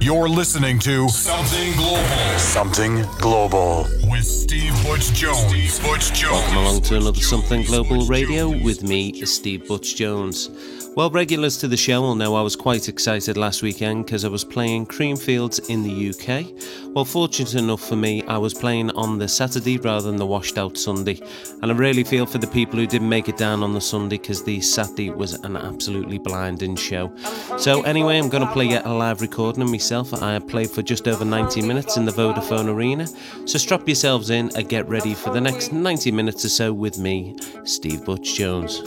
You're listening to Something Global. Something Global with Steve Butch Jones. Steve Butch Jones. Welcome along to another Something Global Radio with me, Steve Butch Jones. Well, regulars to the show will know I was quite excited last weekend because I was playing Creamfields in the UK. Well, fortunate enough for me, I was playing on the Saturday rather than the washed out Sunday. And I really feel for the people who didn't make it down on the Sunday because the Saturday was an absolutely blinding show. So, anyway, I'm going to play a live recording of myself. I played for just over 90 minutes in the Vodafone Arena. So, strap yourselves in and get ready for the next 90 minutes or so with me, Steve Butch Jones.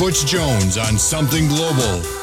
Butch Jones on Something Global.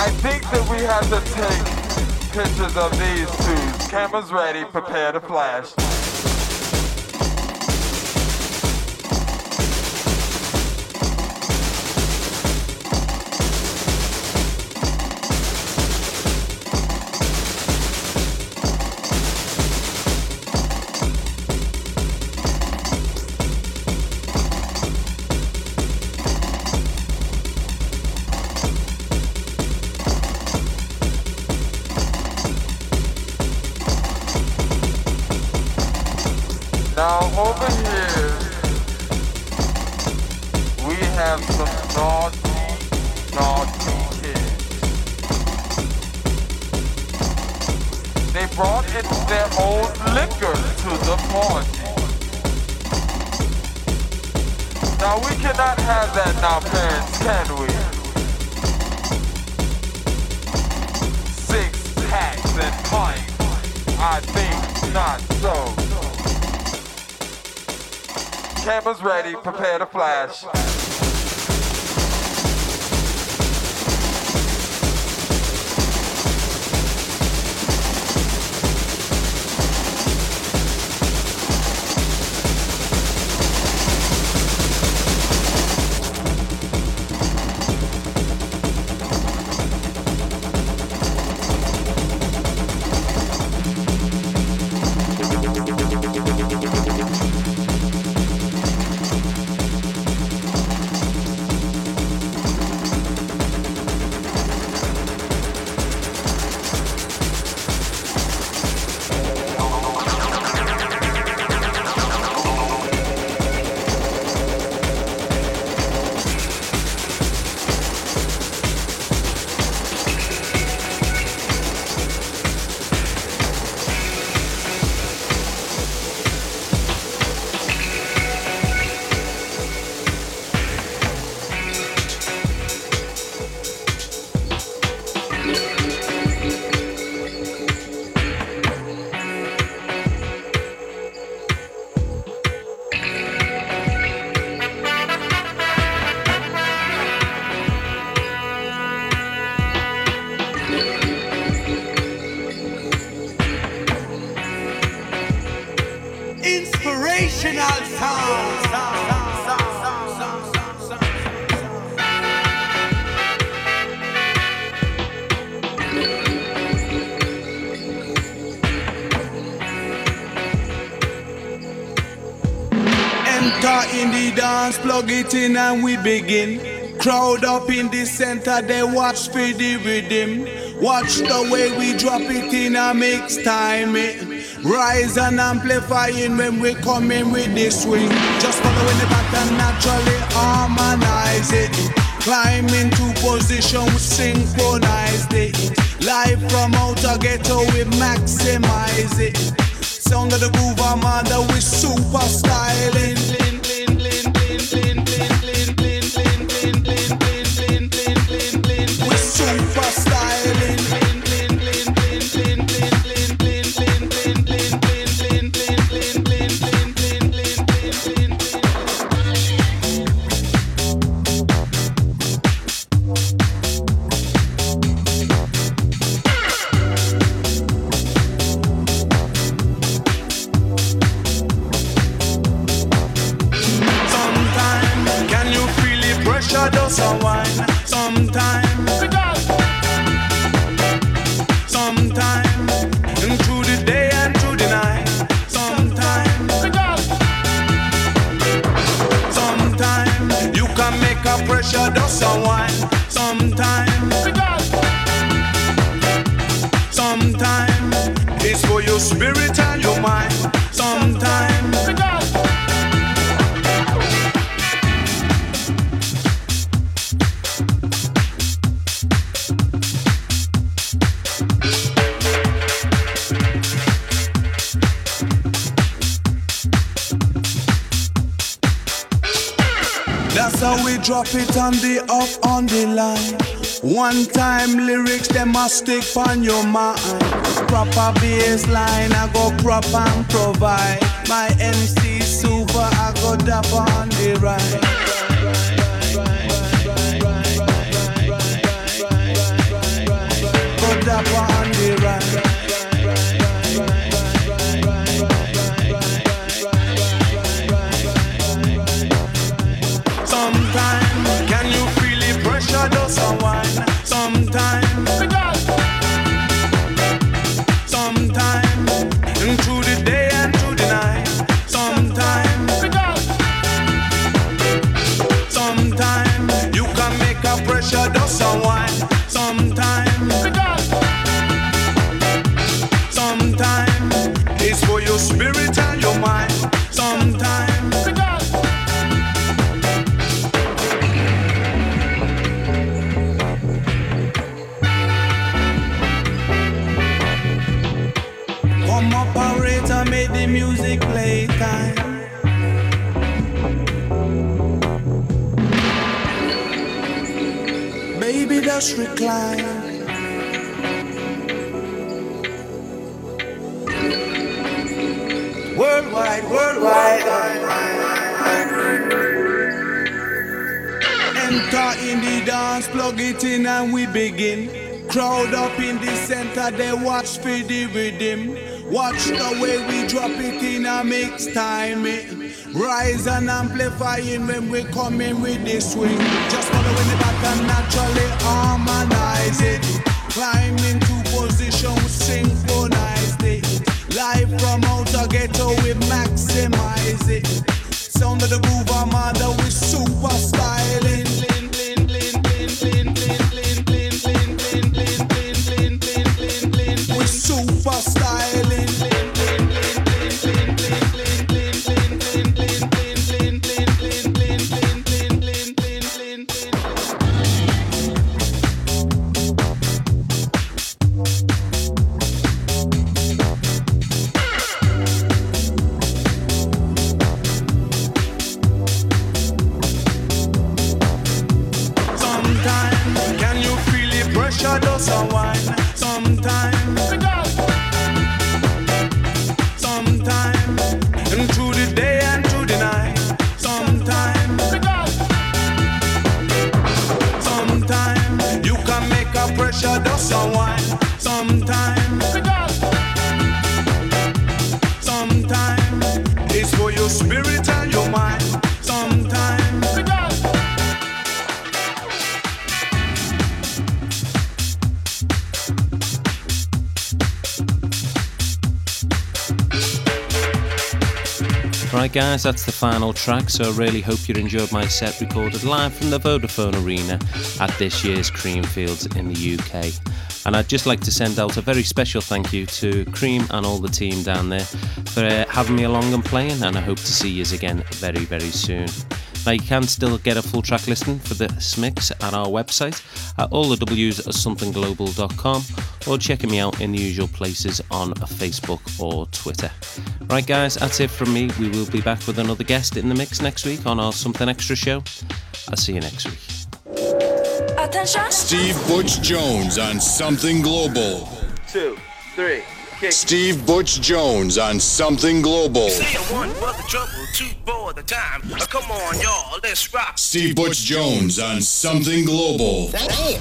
I think that we have to take pictures of these two. Cameras ready, prepare to flash. Dance, plug it in and we begin. Crowd up in the center, they watch for the rhythm. Watch the way we drop it in a mix time. It rise and amplifying when we come in with the swing. Just following the pattern, naturally harmonize it. Climb into position, we synchronize it. Live from outer ghetto, we maximize it. Sound of the Groove Armada, we super styling. One stick on your mind. Proper bass line, I go crop and provide. My MC super, I go dap on the right. Go dap on just recline. Worldwide, worldwide. Enter in the dance, plug it in, and we begin. Crowd up in the center, they watch for the rhythm. Watch the way we drop it in a mix time. Rise and amplifying when we come in with the swing. Just following the back naturally harmonize it. Climb into position, synchronize it. Live from outer ghetto, we maximize it. Sound of the groove, I'm guys, that's the final track, so I really hope you enjoyed my set recorded live from the Vodafone Arena at this year's Creamfields in the UK. And I'd just like to send out a very special thank you to Cream and all the team down there for uh, having me along and playing, and I hope to see you again very, very soon. Now, you can still get a full track listing for this mix at our website at allthews.somethingglobal.com or checking me out in the usual places on Facebook or Twitter. Right, guys, that's it from me. We will be back with another guest in the mix next week on our Something Extra show. I'll see you next week. Attention. Steve Butch Jones on Something Global. Two, three. Kick. Steve Butch Jones on Something Global. one for the trouble, two for the time. come on, y'all, let's rock. Steve Butch Jones on Something Global. Damn.